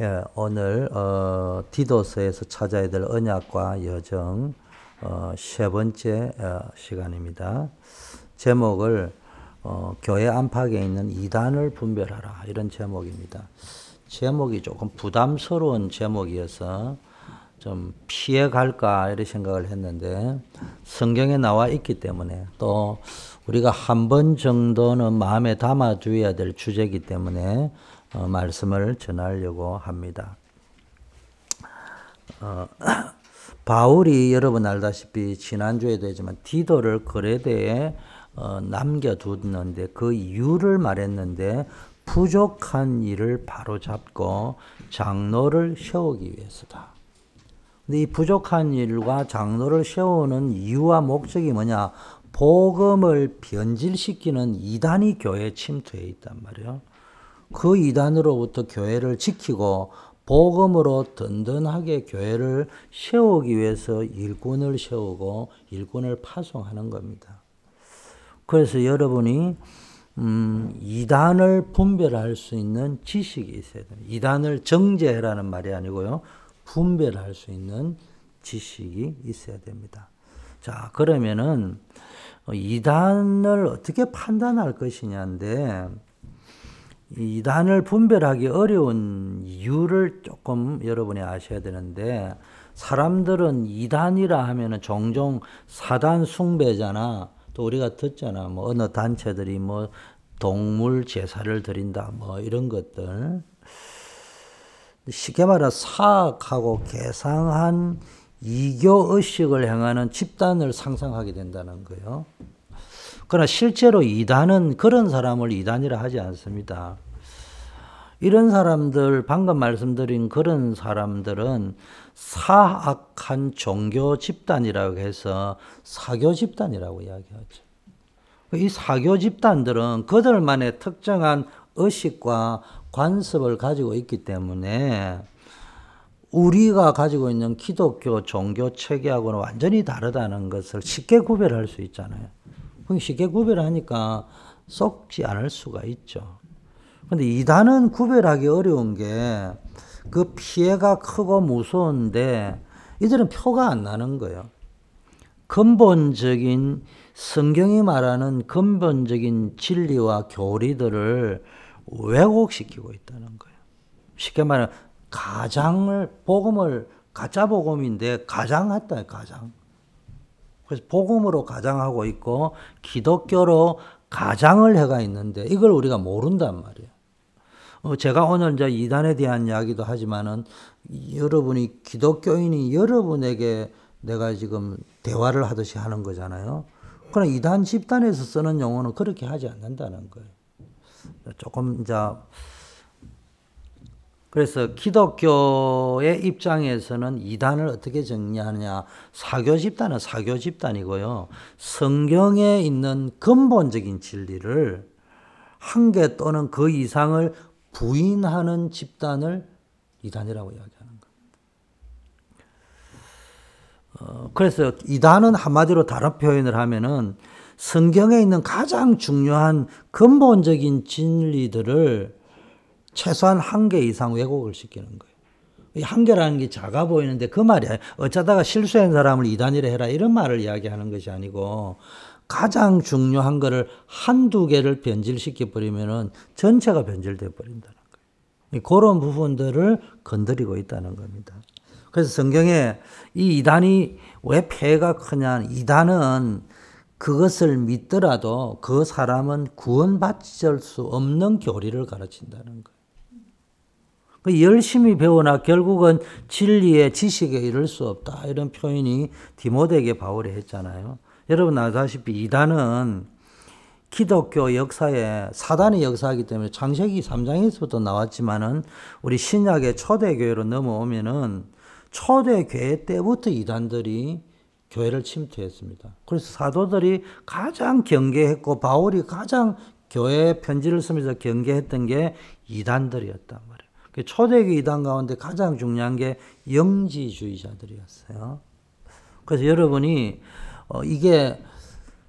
예, 오늘 어, 디도서에서 찾아야 될 언약과 여정 어, 세 번째 어, 시간입니다. 제목을 어, 교회 안팎에 있는 이단을 분별하라 이런 제목입니다. 제목이 조금 부담스러운 제목이어서 좀 피해 갈까 이런 생각을 했는데 성경에 나와 있기 때문에 또 우리가 한 번 정도는 마음에 담아 두어야 될 주제이기 때문에 어, 말씀을 전하려고 합니다. 어, 바울이 여러분 알다시피 지난주에도 했지만 디도를 거래대에 어, 남겨두는데 그 이유를 말했는데 부족한 일을 바로잡고 장로를 세우기 위해서다. 근데 이 부족한 일과 장로를 세우는 이유와 목적이 뭐냐? 복음을 변질시키는 이단이 교회에 침투해 있단 말이에요. 그 이단으로부터 교회를 지키고 복음으로 든든하게 교회를 세우기 위해서 일꾼을 세우고 일꾼을 파송하는 겁니다. 그래서 여러분이 음, 이단을 분별할 수 있는 지식이 있어야 돼요. 이단을 정제해라는 말이 아니고요. 분별할 수 있는 지식이 있어야 됩니다. 자, 그러면은 이단을 어떻게 판단할 것이냐인데 이단을 분별하기 어려운 이유를 조금 여러분이 아셔야 되는데 사람들은 이단이라 하면은 종종 사단 숭배잖아. 또 우리가 듣잖아. 뭐 어느 단체들이 뭐 동물 제사를 드린다. 뭐 이런 것들. 쉽게 말해 사악하고 개상한 이교 의식을 행하는 집단을 상상하게 된다는 거예요. 그러나 실제로 이단은 그런 사람을 이단이라 하지 않습니다. 이런 사람들, 방금 말씀드린 그런 사람들은 사악한 종교 집단이라고 해서 사교 집단이라고 이야기하죠. 이 사교 집단들은 그들만의 특정한 의식과 관습을 가지고 있기 때문에 우리가 가지고 있는 기독교 종교 체계하고는 완전히 다르다는 것을 쉽게 구별할 수 있잖아요. 쉽게 구별하니까 썩지 않을 수가 있죠. 근데 이단은 구별하기 어려운 게 그 피해가 크고 무서운데 이들은 표가 안 나는 거예요. 근본적인 성경이 말하는 근본적인 진리와 교리들을 왜곡시키고 있다는 거예요. 쉽게 말하면 가장을 복음을 가짜 복음인데 가장 했다 가장. 그래서 복음으로 가장하고 있고 기독교로 가장을 해가 있는데 이걸 우리가 모른단 말이에요. 어, 제가 오늘 이제 이단에 대한 이야기도 하지만은 여러분이 기독교인이 여러분에게 내가 지금 대화를 하듯이 하는 거잖아요. 그러나 이단 집단에서 쓰는 용어는 그렇게 하지 않는다는 거예요. 조금 이제 그래서 기독교의 입장에서는 이단을 어떻게 정리하느냐. 사교 집단은 사교 집단이고요. 성경에 있는 근본적인 진리를 한 개 또는 그 이상을 부인하는 집단을 이단이라고 이야기하는 겁니다. 어, 그래서 이단은 한마디로 다른 표현을 하면은 성경에 있는 가장 중요한 근본적인 진리들을 최소한 한 개 이상 왜곡을 시키는 거예요. 이 한계라는 게 작아 보이는데 그 말이 아니에요. 어쩌다가 실수한 사람을 이단이라 해라 이런 말을 이야기하는 것이 아니고 가장 중요한 거를 한두 개를 변질시켜 버리면은 전체가 변질돼 버린다는 거예요. 그런 부분들을 건드리고 있다는 겁니다. 그래서 성경에 이 이단이 왜 폐해가 크냐? 이단은 그것을 믿더라도 그 사람은 구원받을 수 없는 교리를 가르친다는 거예요. 그 열심히 배우나 결국은 진리의 지식에 이를 수 없다. 이런 표현이 디모데에게 바울이 했잖아요. 여러분 아다시피 이단은 기독교 역사에 사단의 역사이기 때문에 창세기 3장에서부터 나왔지만은 우리 신약의 초대교회로 넘어오면은 초대교회 때부터 이단들이 교회를 침투했습니다. 그래서 사도들이 가장 경계했고 바울이 가장 교회 편지를 쓰면서 경계했던 게. 그 초대교 이단 가운데 가장 중요한 게 영지주의자들이었어요. 그래서 여러분이 어, 이게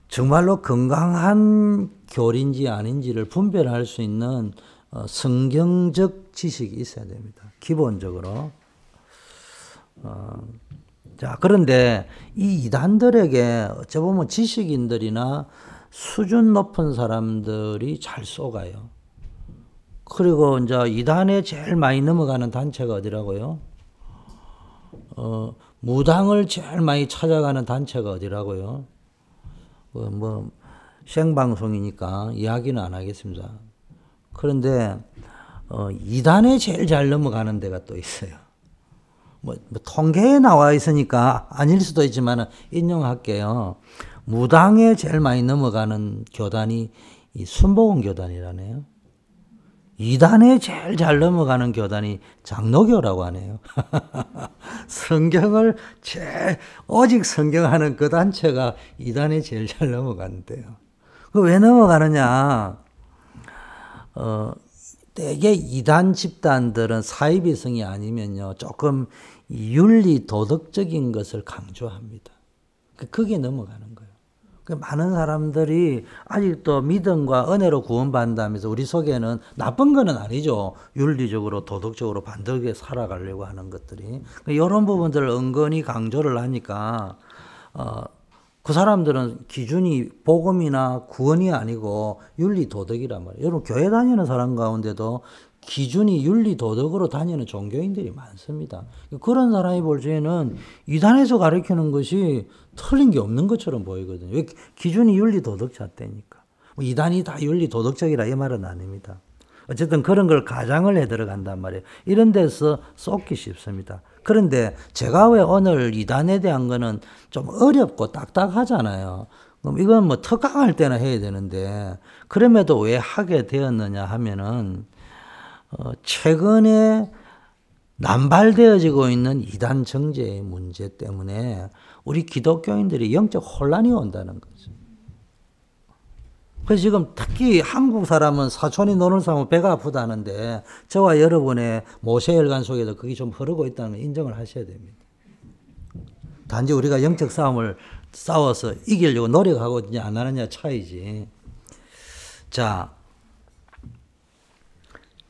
정말로 건강한 교리인지 아닌지를 분별할 수 있는 어, 성경적 지식이 있어야 됩니다. 기본적으로. 어, 자, 그런데 이 이단들에게 어찌 보면 지식인들이나 수준 높은 사람들이 잘 속아요. 그리고 이제 이단에 제일 많이 넘어가는 단체가 어디라고요? 어, 무당을 제일 많이 찾아가는 단체가 어디라고요? 뭐, 뭐 생방송이니까 이야기는 안 하겠습니다. 그런데 어, 이단에 제일 잘 넘어가는 데가 또 있어요. 뭐, 뭐 통계에 나와 있으니까 아닐 수도 있지만 인용할게요. 무당에 제일 많이 넘어가는 교단이 이 순복음 교단이라네요. 이단에 제일 잘 넘어가는 교단이 장로교라고 하네요. 성경을 제일 오직 성경하는 그 단체가 이단에 제일 잘 넘어가는데요. 그 왜 넘어가느냐? 어, 대개 이단 집단들은 사이비성이 아니면요, 조금 윤리 도덕적인 것을 강조합니다. 그게 넘어가는 거예요. 그 많은 사람들이 아직도 믿음과 은혜로 구원받는다면서 우리 속에는 나쁜 거는 아니죠. 윤리적으로 도덕적으로 반듯하게 살아가려고 하는 것들이 이런 부분들을 은근히 강조를 하니까 어, 그 사람들은 기준이 복음이나 구원이 아니고 윤리 도덕이란 말이에요. 여러분 교회 다니는 사람 가운데도 기준이 윤리 도덕으로 다니는 종교인들이 많습니다. 그런 사람이 볼 적에는 이단에서 가르치는 것이 틀린 게 없는 것처럼 보이거든요. 왜 기준이 윤리 도덕 잣대니까. 뭐 이단이 다 윤리 도덕적이라 이 말은 아닙니다. 어쨌든 그런 걸 가장을 해 들어간단 말이에요. 이런 데서 쏟기 쉽습니다. 그런데 제가 왜 오늘 이단에 대한 거는 좀 어렵고 딱딱하잖아요. 그럼 이건 뭐 특강할 때나 해야 되는데 그럼에도 왜 하게 되었느냐 하면은 어 최근에 남발되어지고 있는 이단 정제의 문제 때문에 우리 기독교인들이 영적 혼란이 온다는 거죠. 그래서 지금 특히 한국 사람은 사촌이 노는 사람은 배가 아프다는데 저와 여러분의 모세 혈관 속에도 그게 좀 흐르고 있다는 걸 인정을 하셔야 됩니다. 단지 우리가 영적 싸움을 싸워서 이기려고 노력하고 안 하느냐 차이지. 자,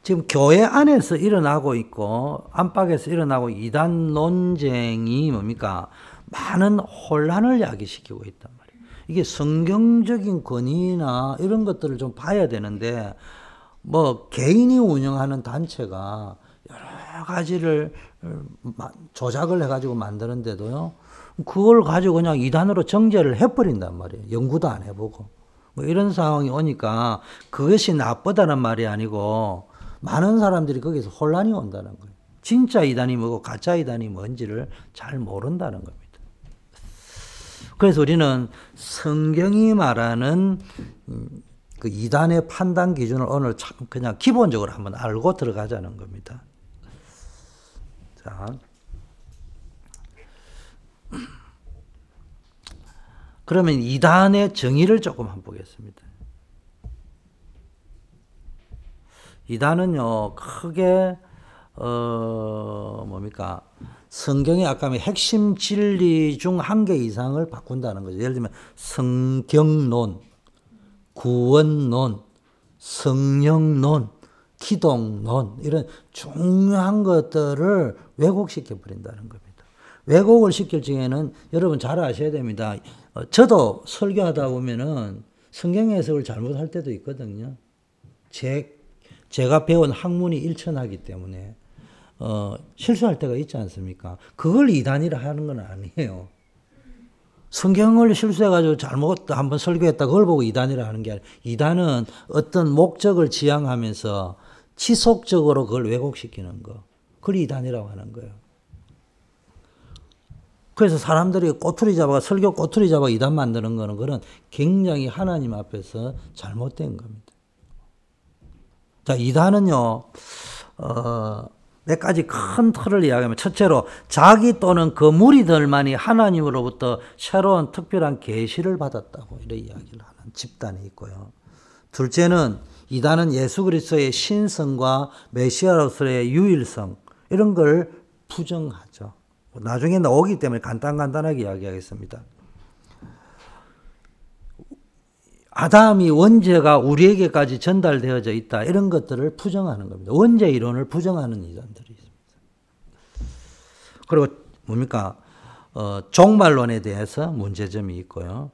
지금 교회 안에서 일어나고 있고 안팎에서 일어나고 이단 논쟁이 뭡니까? 많은 혼란을 야기시키고 있단 말이에요. 이게 성경적인 권위나 이런 것들을 좀 봐야 되는데 뭐 개인이 운영하는 단체가 여러 가지를 조작을 해가지고 만드는데도요. 그걸 가지고 그냥 이단으로 정제를 해버린단 말이에요. 연구도 안 해보고. 뭐 이런 상황이 오니까 그것이 나쁘다는 말이 아니고 많은 사람들이 거기서 혼란이 온다는 거예요. 진짜 이단이 뭐고 가짜 이단이 뭔지를 잘 모른다는 겁니다. 그래서 우리는 성경이 말하는 음, 그 이단의 판단 기준을 오늘 참 그냥 기본적으로 한번 알고 들어가자는 겁니다. 자. 그러면 이단의 정의를 조금 한번 보겠습니다. 이단은요, 크게, 어, 뭡니까. 성경의 아까 핵심 진리 중 한 개 이상을 바꾼다는 거죠. 예를 들면 성경론, 구원론, 성령론, 기독론 이런 중요한 것들을 왜곡시켜 버린다는 겁니다. 왜곡을 시킬 중에는 여러분 잘 아셔야 됩니다. 어, 저도 설교하다 보면은 성경 해석을 잘못할 때도 있거든요. 제 제가 배운 학문이 일천하기 때문에 어, 실수할 때가 있지 않습니까? 그걸 이단이라 하는 건 아니에요. 성경을 실수해가지고 잘못 한번 설교했다 그걸 보고 이단이라 하는 게 아니라 이단은 어떤 목적을 지향하면서 지속적으로 그걸 왜곡시키는 거. 그걸 이단이라고 하는 거예요. 그래서 사람들이 꼬투리 잡아 설교 꼬투리 잡아 이단 만드는 거는 그런 굉장히 하나님 앞에서 잘못된 겁니다. 자, 이단은요, 어, 몇 가지 큰 틀을 이야기하면 첫째로 자기 또는 그 무리들만이 하나님으로부터 새로운 특별한 계시를 받았다고 이런 이야기를 하는 집단이 있고요. 둘째는 이단은 예수 그리스도의 신성과 메시아로서의 유일성 이런 걸 부정하죠. 나중에 나오기 때문에 간단간단하게 이야기하겠습니다. 아담이 원죄가 우리에게까지 전달되어져 있다. 이런 것들을 부정하는 겁니다. 원죄 이론을 부정하는 이단들이 있습니다. 그리고 뭡니까? 어, 종말론에 대해서 문제점이 있고요.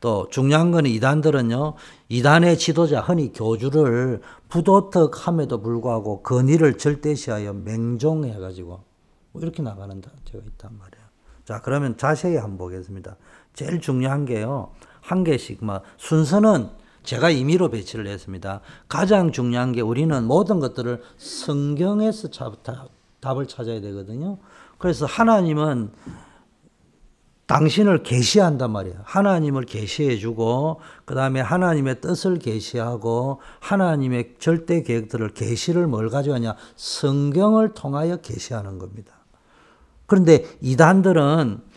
또 중요한 건 이단들은요, 이단의 지도자, 흔히 교주를 부도덕함에도 불구하고 건의를 절대시하여 맹종해 가지고 뭐 이렇게 나가는 단체가 있단 말이에요. 자, 그러면 자세히 한번 보겠습니다. 제일 중요한 게요, 한 개씩, 뭐, 순서는 제가 임의로 배치를 했습니다. 가장 중요한 게 우리는 모든 것들을 성경에서 답을 찾아야 되거든요. 그래서 하나님은 당신을 계시한단 말이에요. 하나님을 계시해 주고 그다음에 하나님의 뜻을 계시하고 하나님의 절대 계획들을 계시를 뭘 가져가냐? 성경을 통하여 계시하는 겁니다. 그런데 이단들은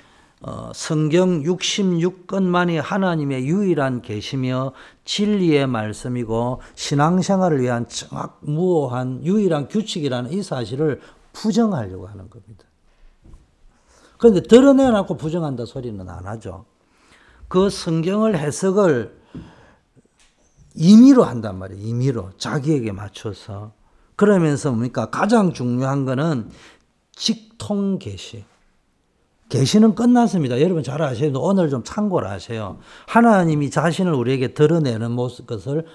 어, 성경 66권만이 하나님의 유일한 계시며 진리의 말씀이고 신앙생활을 위한 정확무오한 유일한 규칙이라는 이 사실을 부정하려고 하는 겁니다. 그런데 드러내놓고 부정한다 소리는 안 하죠. 그 성경을 해석을 임의로 한단 말이에요. 임의로. 자기에게 맞춰서. 그러면서 뭡니까? 가장 중요한 거는 직통 계시. 계시는 끝났습니다. 여러분 잘 아셔요. 오늘 좀 참고를 하세요. 하나님이 자신을 우리에게 드러내는 모습 것을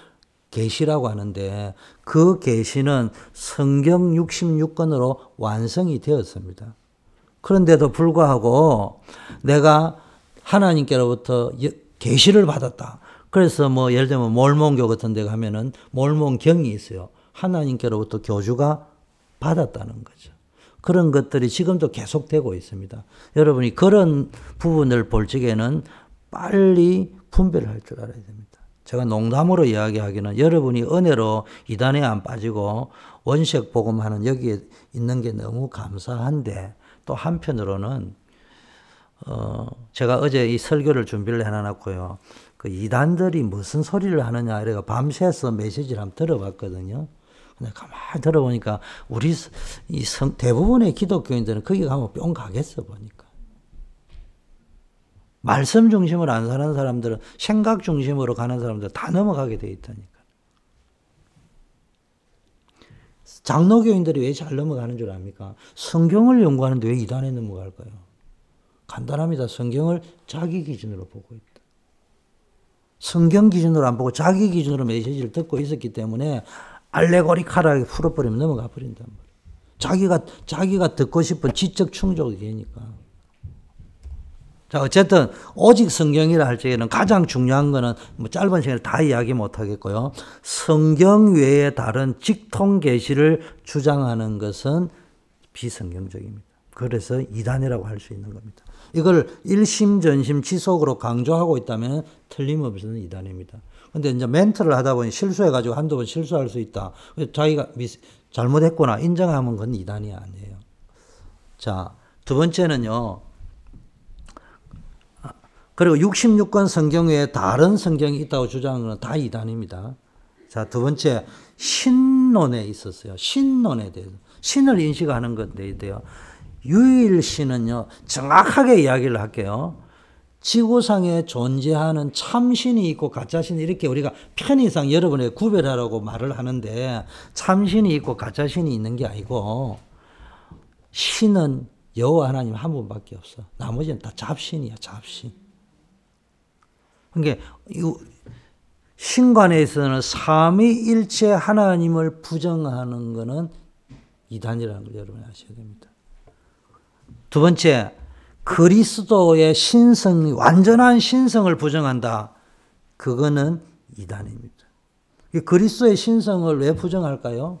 계시라고 하는데 그 계시는 성경 66권으로 완성이 되었습니다. 그런데도 불구하고 내가 하나님께로부터 계시를 받았다. 그래서 뭐 예를 들면 몰몬교 같은 데 가면은 몰몬경이 있어요. 하나님께로부터 교주가 받았다는 거죠. 그런 것들이 지금도 계속되고 있습니다. 여러분이 그런 부분을 볼 적에는 빨리 분별을 할줄 알아야 됩니다. 제가 농담으로 이야기하기는 여러분이 은혜로 이단에 안 빠지고 원색 복음하는 여기에 있는 게 너무 감사한데 또 한편으로는 어 제가 어제 이 설교를 준비를 해놔놨고요. 그 이단들이 무슨 소리를 하느냐 이래가 밤새서 메시지를 한번 들어봤거든요. 근데 가만히 들어보니까 우리 이 성, 대부분의 기독교인들은 거기 가면 뿅 가겠어 보니까. 말씀 중심으로 안 사는 사람들은 생각 중심으로 가는 사람들 다 넘어가게 돼 있다니까. 장로교인들이 왜 잘 넘어가는 줄 압니까? 성경을 연구하는데 왜 이단에 넘어갈까요? 간단합니다. 성경을 자기 기준으로 보고 있다. 성경 기준으로 안 보고 자기 기준으로 메시지를 듣고 있었기 때문에 알레고리카라게 풀어버리면 넘어가 버린단 말이에요. 자기가, 자기가 듣고 싶은 지적 충족이 되니까. 자, 어쨌든, 오직 성경이라 할 적에는 가장 중요한 거는 뭐 짧은 시간에 다 이야기 못 하겠고요. 성경 외에 다른 직통 계시를 주장하는 것은 비성경적입니다. 그래서 이단이라고 할 수 있는 겁니다. 이걸 일심 전심 지속으로 강조하고 있다면 틀림없는 이단입니다. 근데 이제 멘트를 하다 보니 실수해가지고 한두 번 실수할 수 있다. 자기가 잘못했구나 인정하면 그건 이단이 아니에요. 자, 두 번째는요. 그리고 66권 성경 외에 다른 성경이 있다고 주장하는 것은 다 이단입니다. 자, 두 번째, 신론에 있었어요. 신론에 대해서. 신을 인식하는 건데, 돼요. 유일신은요, 정확하게 이야기를 할게요. 지구상에 존재하는 참신이 있고 가짜신이 이렇게 우리가 편의상 여러분에게 구별하라고 말을 하는데 참신이 있고 가짜신이 있는 게 아니고 신은 여호와 하나님 한 분밖에 없어. 나머지는 다 잡신이야, 잡신. 그러니까 신관에서는 삼위일체 하나님을 부정하는 것은 이단이라는 걸 여러분이 아셔야 됩니다. 두 번째, 그리스도의 신성, 완전한 신성을 부정한다. 그거는 이단입니다. 그리스도의 신성을 왜 부정할까요?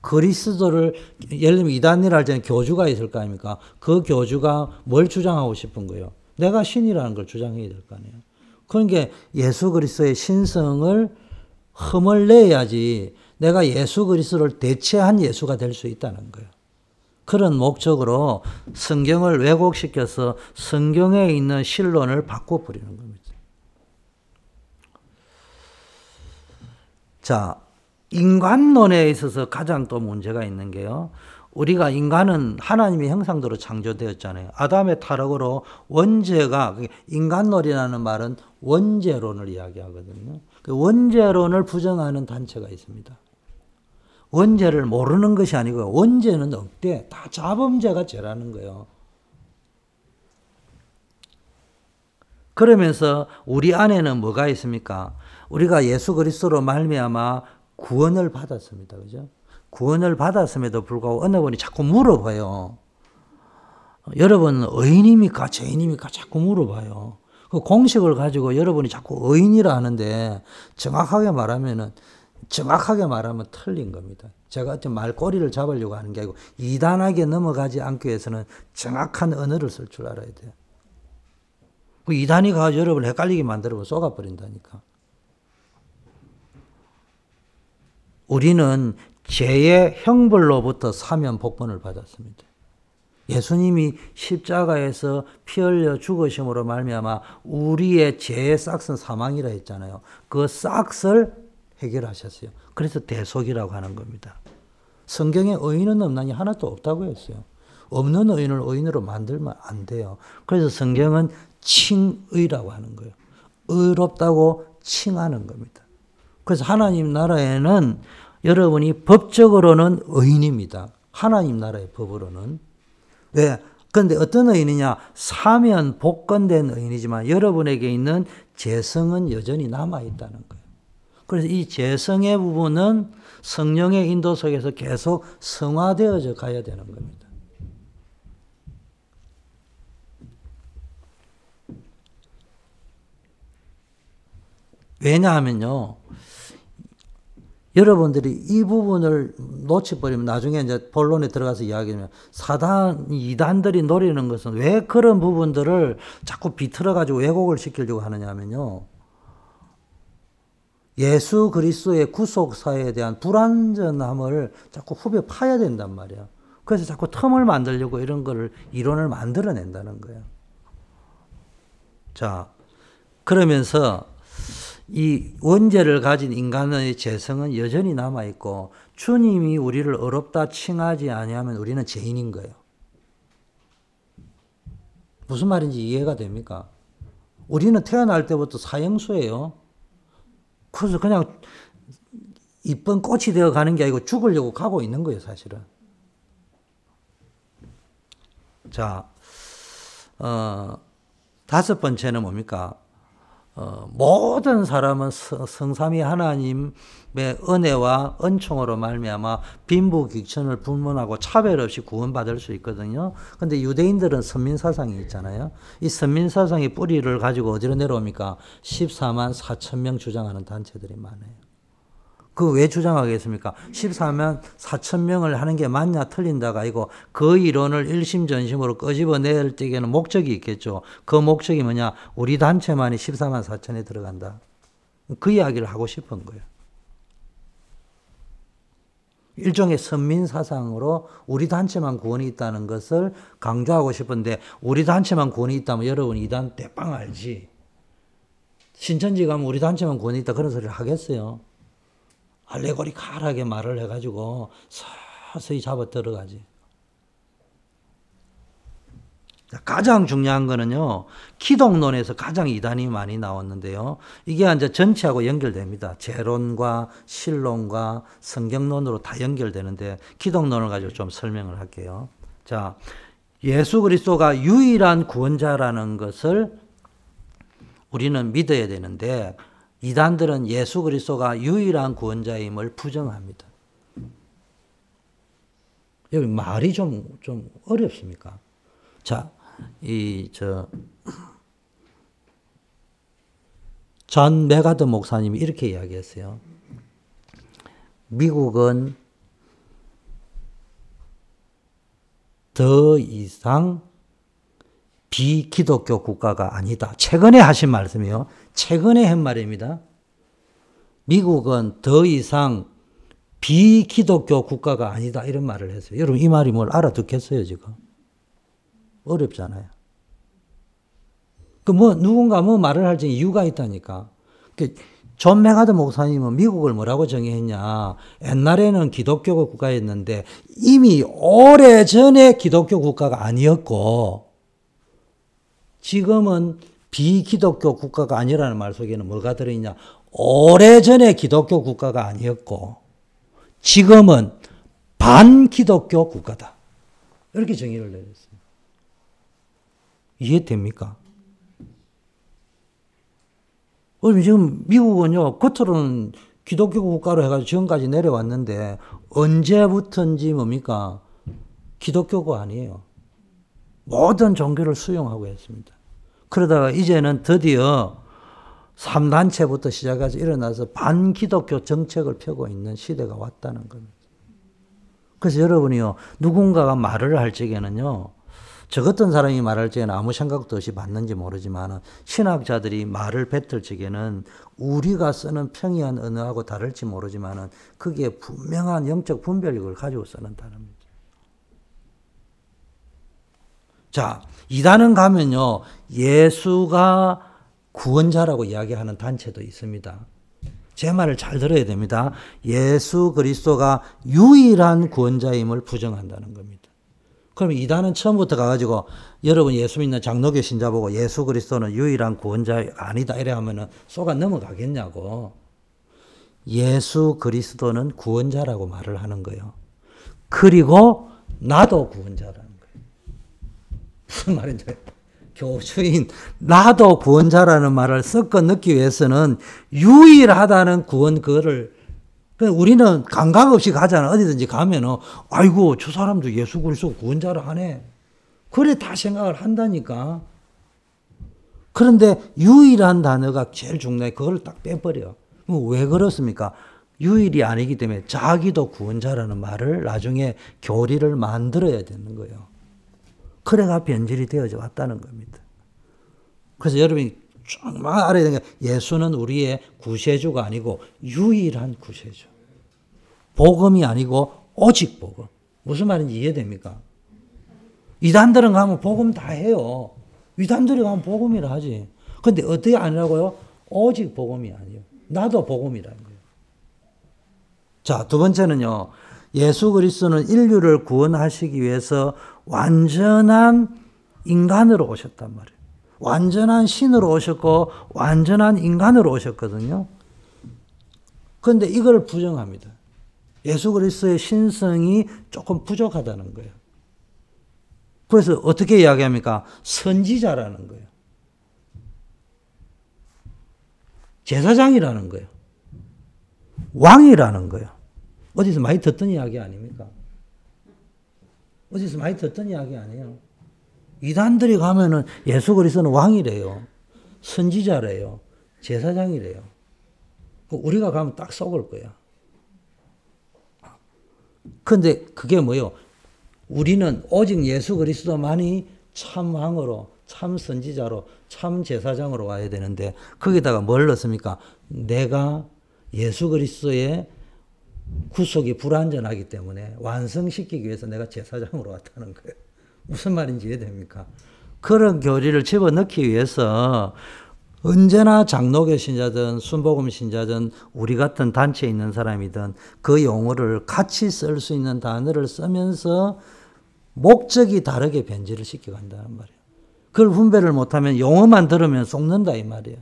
그리스도를 예를 들면 이단이라 할 때는 교주가 있을 거 아닙니까? 그 교주가 뭘 주장하고 싶은 거예요? 내가 신이라는 걸 주장해야 될 거 아니에요. 그러니까 예수 그리스도의 신성을 흠을 내야지 내가 예수 그리스도를 대체한 예수가 될 수 있다는 거예요. 그런 목적으로 성경을 왜곡시켜서 성경에 있는 신론을 바꿔버리는 겁니다. 자, 인간론에 있어서 가장 또 문제가 있는 게요. 우리가 인간은 하나님의 형상대로 창조되었잖아요. 아담의 타락으로 원죄가 인간놀이라는 말은 원죄론을 이야기하거든요. 그 원죄론을 부정하는 단체가 있습니다. 원죄를 모르는 것이 아니고 원죄는 없대. 다 자범죄가 죄라는 거예요. 그러면서 우리 안에는 뭐가 있습니까? 우리가 예수 그리스도로 말미암아 구원을 받았습니다. 그죠? 구원을 받았음에도 불구하고 어느 분이 자꾸 물어봐요. 여러분 의인입니까? 죄인입니까? 자꾸 물어봐요. 그 공식을 가지고 여러분이 자꾸 의인이라 하는데 정확하게 말하면은 정확하게 말하면 틀린 겁니다. 제가 어떤 말꼬리를 잡으려고 하는 게 아니고 이단하게 넘어가지 않기 위해서는 정확한 언어를 쓸 줄 알아야 돼요. 그 이단이 가서 여러분을 헷갈리게 만들어면 쏘가버린다니까. 우리는 죄의 형벌로부터 사면 복권을 받았습니다. 예수님이 십자가에서 피 흘려 죽으심으로 말미암아 우리의 죄의 싹은 사망이라 했잖아요. 그 싹을 해결하셨어요. 그래서 대속이라고 하는 겁니다. 성경에 의인은 없나니 하나도 없다고 했어요. 없는 의인을 의인으로 만들면 안 돼요. 그래서 성경은 칭의라고 하는 거예요. 의롭다고 칭하는 겁니다. 그래서 하나님 나라에는 여러분이 법적으로는 의인입니다. 하나님 나라의 법으로는. 왜? 그런데 어떤 의인이냐? 사면 복권된 의인이지만 여러분에게 있는 재성은 여전히 남아있다는 거예요. 그래서 이 재성의 부분은 성령의 인도 속에서 계속 성화되어져 가야 되는 겁니다. 왜냐하면요. 여러분들이 이 부분을 놓쳐버리면 나중에 이제 본론에 들어가서 이야기하면 사단, 이단들이 노리는 것은 왜 그런 부분들을 자꾸 비틀어가지고 왜곡을 시키려고 하느냐면요. 예수 그리스도의 구속사에 대한 불완전함을 자꾸 후벼 파야 된단 말이야. 그래서 자꾸 틈을 만들려고 이런 거를 이론을 만들어낸다는 거예요. 자, 그러면서 이 원죄를 가진 인간의 재성은 여전히 남아 있고 주님이 우리를 어렵다 칭하지 아니하면 우리는 죄인인 거예요. 무슨 말인지 이해가 됩니까? 우리는 태어날 때부터 사형수예요. 그래서 그냥 이쁜 꽃이 되어 가는 게 아니고 죽으려고 가고 있는 거예요, 사실은. 자, 어, 다섯 번째는 뭡니까? 어, 모든 사람은 성삼위 하나님의 은혜와 은총으로 말미암아 빈부귀천을 불문하고 차별 없이 구원받을 수 있거든요. 근데 유대인들은 선민 사상이 있잖아요. 이 선민 사상의 뿌리를 가지고 어디로 내려옵니까? 14만 4천 명 주장하는 단체들이 많아요. 그 왜 주장하겠습니까? 14만 4천 명을 하는 게 맞냐 틀린다가 아니고 그 이론을 일심전심으로 끄집어낼 때에는 목적이 있겠죠. 그 목적이 뭐냐? 우리 단체만이 14만 4천에 들어간다. 그 이야기를 하고 싶은 거예요. 일종의 선민 사상으로 우리 단체만 구원이 있다는 것을 강조하고 싶은데 우리 단체만 구원이 있다면 여러분 이단 대빵 알지. 신천지 가면 우리 단체만 구원이 있다 그런 소리를 하겠어요. 알레고리칼하게 말을 해가지고 서서히 잡아 들어가지. 가장 중요한 거는요, 기독론에서 가장 이단이 많이 나왔는데요. 이게 이제 전체하고 연결됩니다. 재론과 실론과 성경론으로 다 연결되는데, 기독론을 가지고 좀 설명을 할게요. 자, 예수 그리스도가 유일한 구원자라는 것을 우리는 믿어야 되는데, 이단들은 예수 그리스도가 유일한 구원자임을 부정합니다. 여기 말이 좀, 좀 어렵습니까? 자, 이, 저, 존 맥아더 목사님이 이렇게 이야기했어요. 미국은 더 이상 비기독교 국가가 아니다. 최근에 하신 말씀이요. 최근에 한 말입니다. 미국은 더 이상 비기독교 국가가 아니다. 이런 말을 했어요. 여러분, 이 말이 뭘 알아듣겠어요, 지금? 어렵잖아요. 그 뭐, 누군가 뭐 말을 할 이유가 있다니까. 그 존 맥아더 목사님은 미국을 뭐라고 정의했냐. 옛날에는 기독교 국가였는데 이미 오래 전에 기독교 국가가 아니었고 지금은 비기독교 국가가 아니라는 말 속에는 뭐가 들어있냐. 오래 전에 기독교 국가가 아니었고 지금은 반기독교 국가다. 이렇게 정의를 내렸습니다. 이해됩니까? 지금 미국은요, 겉으로는 기독교 국가로 해가지고 지금까지 내려왔는데, 언제부턴지 뭡니까? 기독교가 아니에요. 모든 종교를 수용하고 있습니다. 그러다가 이제는 드디어 3단체부터 시작해서 일어나서 반기독교 정책을 펴고 있는 시대가 왔다는 겁니다. 그래서 여러분이요, 누군가가 말을 할 적에는요, 저 같은 사람이 말할 적에는 아무 생각도 없이 맞는지 모르지만 신학자들이 말을 뱉을 적에는 우리가 쓰는 평이한 언어하고 다를지 모르지만 그게 분명한 영적 분별력을 가지고 쓰는 단어입니다. 자, 이단은 가면요, 예수가 구원자라고 이야기하는 단체도 있습니다. 제 말을 잘 들어야 됩니다. 예수 그리스도가 유일한 구원자임을 부정한다는 겁니다. 그럼 이단은 처음부터 가가지고 여러분 예수 믿는 장로교 신자 보고 예수 그리스도는 유일한 구원자가 아니다 이래 하면은 쏘가 넘어가겠냐고. 예수 그리스도는 구원자라고 말을 하는 거예요. 그리고 나도 구원자라는. 무슨 말인지 교주인 나도 구원자라는 말을 섞어 넣기 위해서는 유일하다는 구원 그거를 우리는 감각 없이 가잖아. 어디든지 가면은 아이고 저 사람도 예수 그리스도 구원자를 하네. 그래 다 생각을 한다니까. 그런데 유일한 단어가 제일 중요해. 그걸 딱 빼버려. 왜 그렇습니까? 유일이 아니기 때문에 자기도 구원자라는 말을 나중에 교리를 만들어야 되는 거예요. 그래가 변질이 되어져 왔다는 겁니다. 그래서 여러분이 정말 알아야 되는 게 예수는 우리의 구세주가 아니고 유일한 구세주. 복음이 아니고 오직 복음. 무슨 말인지 이해됩니까? 이단들은 가면 복음 다 해요. 이단들이 가면 복음이라 하지. 근데 어떻게 아니라고요? 오직 복음이 아니에요. 나도 복음이라는 거예요. 자, 두 번째는요. 예수 그리스도는 인류를 구원하시기 위해서 완전한 인간으로 오셨단 말이에요. 완전한 신으로 오셨고 완전한 인간으로 오셨거든요. 그런데 이걸 부정합니다. 예수 그리스도의 신성이 조금 부족하다는 거예요. 그래서 어떻게 이야기합니까? 선지자라는 거예요. 제사장이라는 거예요. 왕이라는 거예요. 어디서 많이 듣던 이야기 아닙니까? 어디서 많이 듣던 이야기 아니에요. 이단들이 가면은 예수 그리스도는 왕이래요. 선지자래요. 제사장이래요. 우리가 가면 딱 속을 거야. 근데 그게 뭐요? 우리는 오직 예수 그리스도만이 참 왕으로, 참 선지자로, 참 제사장으로 와야 되는데 거기다가 뭘 넣습니까? 내가 예수 그리스도의 구속이 불완전하기 때문에 완성시키기 위해서 내가 제사장으로 왔다는 거예요. 무슨 말인지 이해됩니까? 그런 교리를 집어넣기 위해서 언제나 장로교 신자든 순복음 신자든 우리 같은 단체에 있는 사람이든 그 용어를 같이 쓸 수 있는 단어를 쓰면서 목적이 다르게 변질을 시켜간다는 말이에요. 그걸 분배를 못하면 용어만 들으면 속는다 이 말이에요.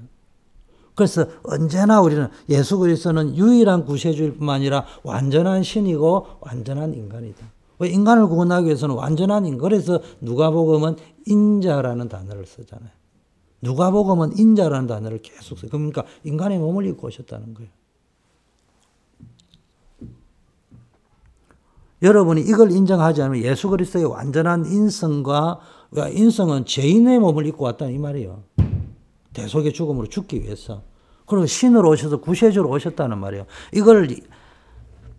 그래서 언제나 우리는 예수 그리스도는 유일한 구세주일 뿐만 아니라 완전한 신이고 완전한 인간이다. 인간을 구원하기 위해서는 완전한 인간. 그래서 누가복음은 인자라는 단어를 쓰잖아요. 누가복음은 인자라는 단어를 계속 써요. 그러니까 인간의 몸을 입고 오셨다는 거예요. 여러분이 이걸 인정하지 않으면 예수 그리스도의 완전한 인성과 인성은 죄인의 몸을 입고 왔다는 이 말이에요. 대속의 죽음으로 죽기 위해서. 그리고 신으로 오셔서 구세주로 오셨다는 말이에요. 이걸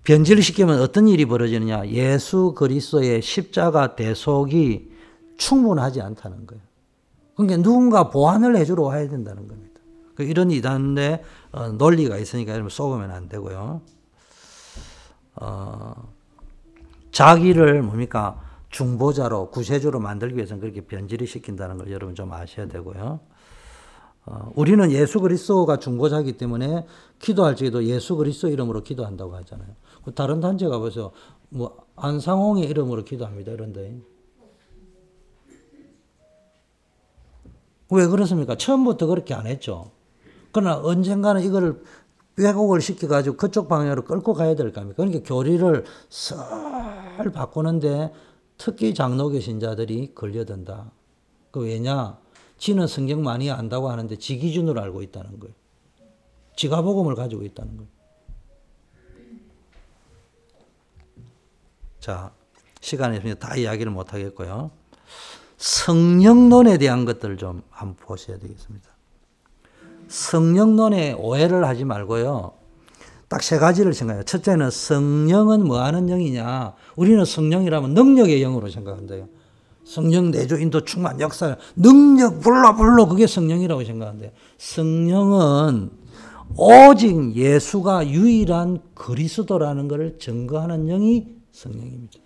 변질시키면 어떤 일이 벌어지느냐? 예수 그리스도의 십자가 대속이 충분하지 않다는 거예요. 그러니까 누군가 보완을 해주러 와야 된다는 겁니다. 그 이런 이단의 어, 논리가 있으니까 여러분 속으면 안 되고요. 어, 자기를 뭡니까 중보자로 구세주로 만들기 위해서는 그렇게 변질이 시킨다는 걸 여러분 좀 아셔야 되고요. 어, 우리는 예수 그리스도가 중보자이기 때문에 기도할 적에도 예수 그리스도 이름으로 기도한다고 하잖아요. 그 다른 단체 가보세요. 뭐 안상홍의 이름으로 기도합니다. 이런데 왜 그렇습니까? 처음부터 그렇게 안 했죠. 그러나 언젠가는 이거를 왜곡을 시켜가지고 그쪽 방향으로 끌고 가야 될 겁니다. 그러니까 교리를 썰 바꾸는데 특히 장로교 신자들이 걸려든다. 그 왜냐? 지는 성경 많이 안다고 하는데 지 기준으로 알고 있다는 거예요. 지가 복음을 가지고 있다는 거예요. 자, 시간이 있으면 다 이야기를 못 하겠고요. 성령론에 대한 것들을 좀 한번 보셔야 되겠습니다. 성령론에 오해를 하지 말고요. 딱 세 가지를 생각해요. 첫째는 성령은 뭐 하는 영이냐. 우리는 성령이라면 능력의 영으로 생각한대요. 성령 내조 인도 충만 역사 능력 불러 불러 그게 성령이라고 생각한대요. 성령은 오직 예수가 유일한 그리스도라는 것을 증거하는 영이 성령입니다.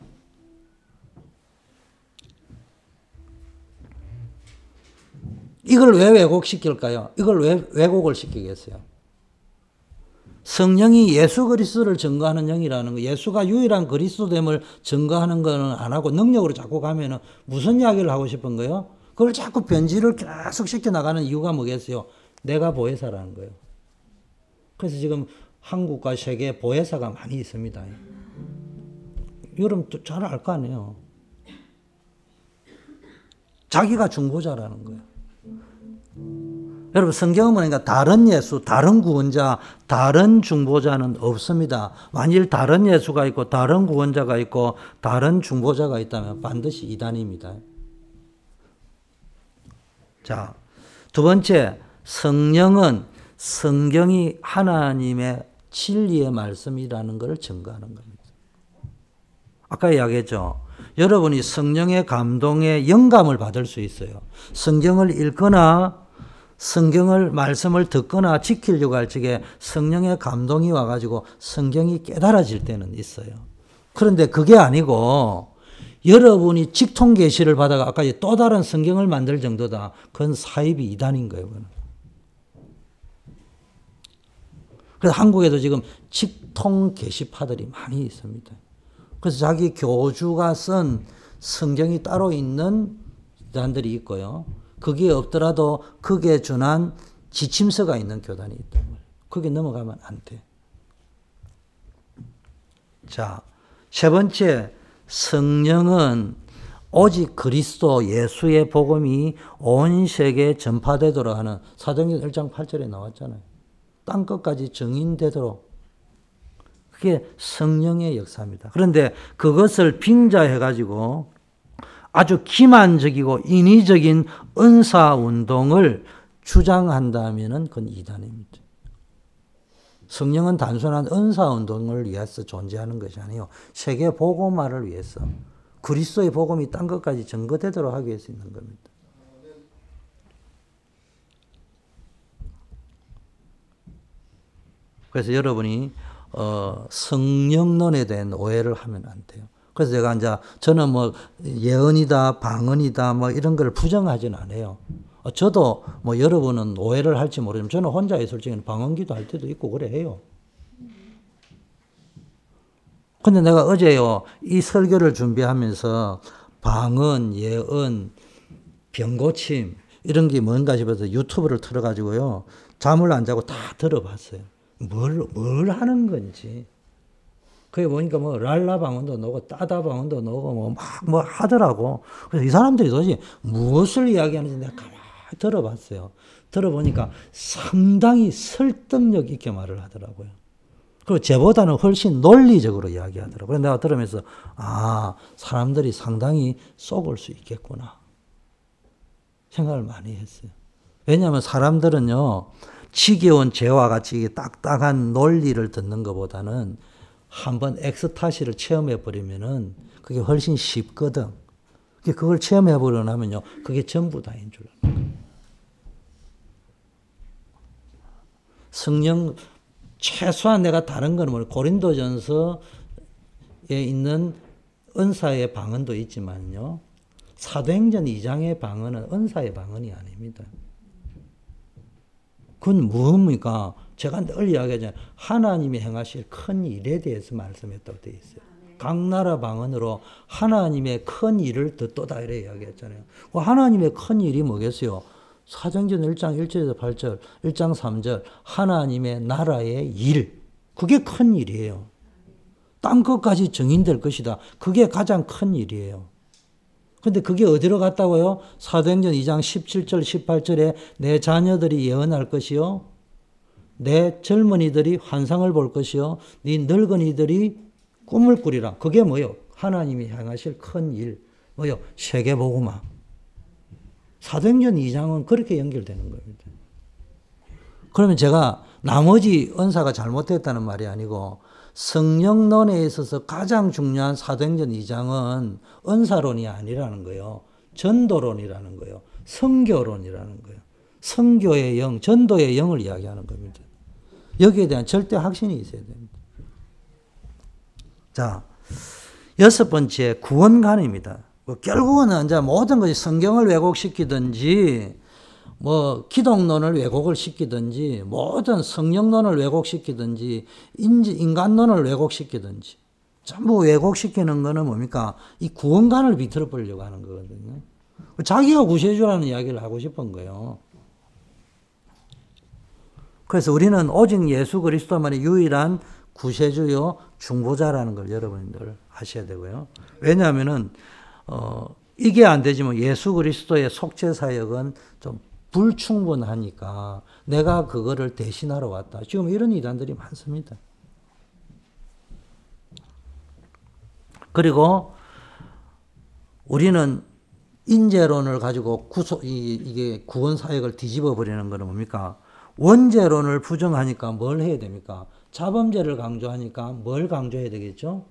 이걸 왜 왜곡시킬까요? 이걸 왜 왜곡을 시키겠어요? 성령이 예수 그리스도를 증거하는 영이라는 거, 예수가 유일한 그리스도됨을 증거하는 거는 안 하고 능력으로 자꾸 가면은 무슨 이야기를 하고 싶은 거예요? 그걸 자꾸 변질을 계속 시켜 나가는 이유가 뭐겠어요? 내가 보혜사라는 거예요. 그래서 지금 한국과 세계 보혜사가 많이 있습니다. 여러분 잘 알 거 아니에요. 자기가 중보자라는 거예요. 여러분 성경은 보니까 다른 예수, 다른 구원자, 다른 중보자는 없습니다. 만일 다른 예수가 있고 다른 구원자가 있고 다른 중보자가 있다면 반드시 이단입니다. 자, 두 번째 성령은 성경이 하나님의 진리의 말씀이라는 것을 증거하는 겁니다. 아까 이야기했죠. 여러분이 성령의 감동에 영감을 받을 수 있어요. 성경을 읽거나 성경을 말씀을 듣거나 지키려고 할 적에 성령의 감동이 와가지고 성경이 깨달아질 때는 있어요. 그런데 그게 아니고 여러분이 직통 계시를 받아가 아까 또 다른 성경을 만들 정도다. 그건 사입이 이단인 거예요. 그건. 그래서 한국에도 지금 직통 계시파들이 많이 있습니다. 그래서 자기 교주가 쓴 성경이 따로 있는 교단들이 있고요. 그게 없더라도 그게 준한 지침서가 있는 교단이 있단 말이에요. 그게 넘어가면 안 돼. 자, 세 번째, 성령은 오직 그리스도 예수의 복음이 온 세계에 전파되도록 하는 사도행전 1장 8절에 나왔잖아요. 땅 끝까지 정인되도록 그게 성령의 역사입니다. 그런데 그것을 빙자해 가지고 아주 기만적이고 인위적인 은사 운동을 주장한다면 그건 이단입니다. 성령은 단순한 은사 운동을 위해서 존재하는 것이 아니요 세계 복음화를 위해서 그리스도의 복음이 딴 것까지 증거되도록 하기 위해서 있는 겁니다. 그래서 여러분이 어, 성령론에 대한 오해를 하면 안 돼요. 그래서 제가 이제 저는 뭐 예언이다, 방언이다, 뭐 이런 걸 부정하지는 않아요. 어, 저도 뭐 여러분은 오해를 할지 모르지만 저는 혼자 적에는 방언기도 할 때도 있고 그래 해요. 근데 내가 어제요, 이 설교를 준비하면서 방언, 예언, 병고침, 이런 게 뭔가 싶어서 유튜브를 틀어가지고요, 잠을 안 자고 다 들어봤어요. 뭘, 뭘 하는 건지. 그게 보니까 뭐 랄라 방언도 넣고 따다 방언도 넣고 뭐막뭐 하더라고. 그래서 이 사람들이 도대체 무엇을 이야기하는지 내가 가만히 들어봤어요. 들어보니까 상당히 설득력 있게 말을 하더라고요. 그리고 제보다는 훨씬 논리적으로 이야기하더라고요. 그래서 내가 들으면서 아 사람들이 상당히 속을 수 있겠구나 생각을 많이 했어요. 왜냐하면 사람들은요 지겨운 죄와 같이 딱딱한 논리를 듣는 것보다는 한번 엑스타시를 체험해 버리면은 그게 훨씬 쉽거든. 그걸 체험해 버려 나면요, 그게 전부 다인 줄 알아요. 성령 최소한 내가 다른 거는 뭐 고린도전서에 있는 은사의 방언도 있지만요. 사도행전 2장의 방언은 은사의 방언이 아닙니다. 그건 뭡니까? 제가 늘 이야기하잖아요. 하나님이 행하실 큰 일에 대해서 말씀했다고 되어 있어요. 각 나라 방언으로 하나님의 큰 일을 듣도다 이래 이야기했잖아요. 그 하나님의 큰 일이 뭐겠어요? 사정전 1장 1절에서 8절, 1장 3절 하나님의 나라의 일. 그게 큰 일이에요. 땅 끝까지 정인될 것이다. 그게 가장 큰 일이에요. 근데 그게 어디로 갔다고요? 사도행전 2장 17절, 18절에 내 자녀들이 예언할 것이요. 내 젊은이들이 환상을 볼 것이요. 네 늙은이들이 꿈을 꾸리라. 그게 뭐요? 하나님이 향하실 큰 일. 뭐요? 세계보고마. 사도행전 2장은 그렇게 연결되는 겁니다. 그러면 제가 나머지 은사가 잘못됐다는 말이 아니고 성령론에 있어서 가장 중요한 사도행전 2장은 은사론이 아니라는 거예요. 전도론이라는 거예요. 성교론이라는 거예요. 성교의 영, 전도의 영을 이야기하는 겁니다. 여기에 대한 절대 확신이 있어야 됩니다. 자, 여섯 번째 구원관입니다. 뭐 결국은 이제 모든 것이 성경을 왜곡시키든지 뭐 기독론을 왜곡을 시키든지 모든 성령론을 왜곡시키든지 인간론을 왜곡시키든지 전부 왜곡시키는 거는 뭡니까? 이 구원관을 비틀어 보려고 하는 거거든요. 자기가 구세주라는 이야기를 하고 싶은 거예요. 그래서 우리는 오직 예수 그리스도만의 유일한 구세주요 중보자라는 걸 여러분들 아셔야 되고요. 왜냐하면은 어 이게 안 되지만 예수 그리스도의 속죄 사역은 좀 불충분하니까 내가 그거를 대신하러 왔다. 지금 이런 이단들이 많습니다. 그리고 우리는 인재론을 가지고 구속, 이, 이게 구원 사역을 뒤집어 버리는 거는 뭡니까? 원죄론을 부정하니까 뭘 해야 됩니까? 자범죄를 강조하니까 뭘 강조해야 되겠죠?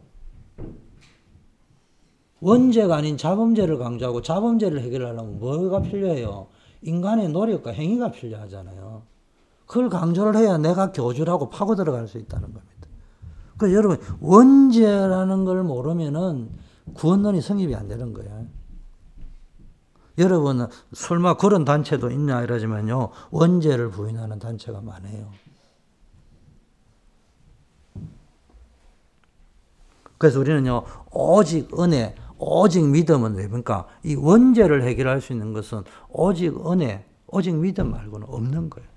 원죄가 아닌 자범죄를 강조하고 자범죄를 해결하려면 뭐가 필요해요? 인간의 노력과 행위가 필요하잖아요. 그걸 강조를 해야 내가 교주라고 파고 들어갈 수 있다는 겁니다. 그 여러분 원죄라는 걸 모르면은 구원론이 성립이 안 되는 거예요. 여러분 설마 그런 단체도 있냐 이러지만요 원죄를 부인하는 단체가 많아요. 그래서 우리는요 오직 은혜 오직 믿음은 왜입니까? 이 원죄를 해결할 수 있는 것은 오직 은혜, 오직 믿음 말고는 없는 거예요.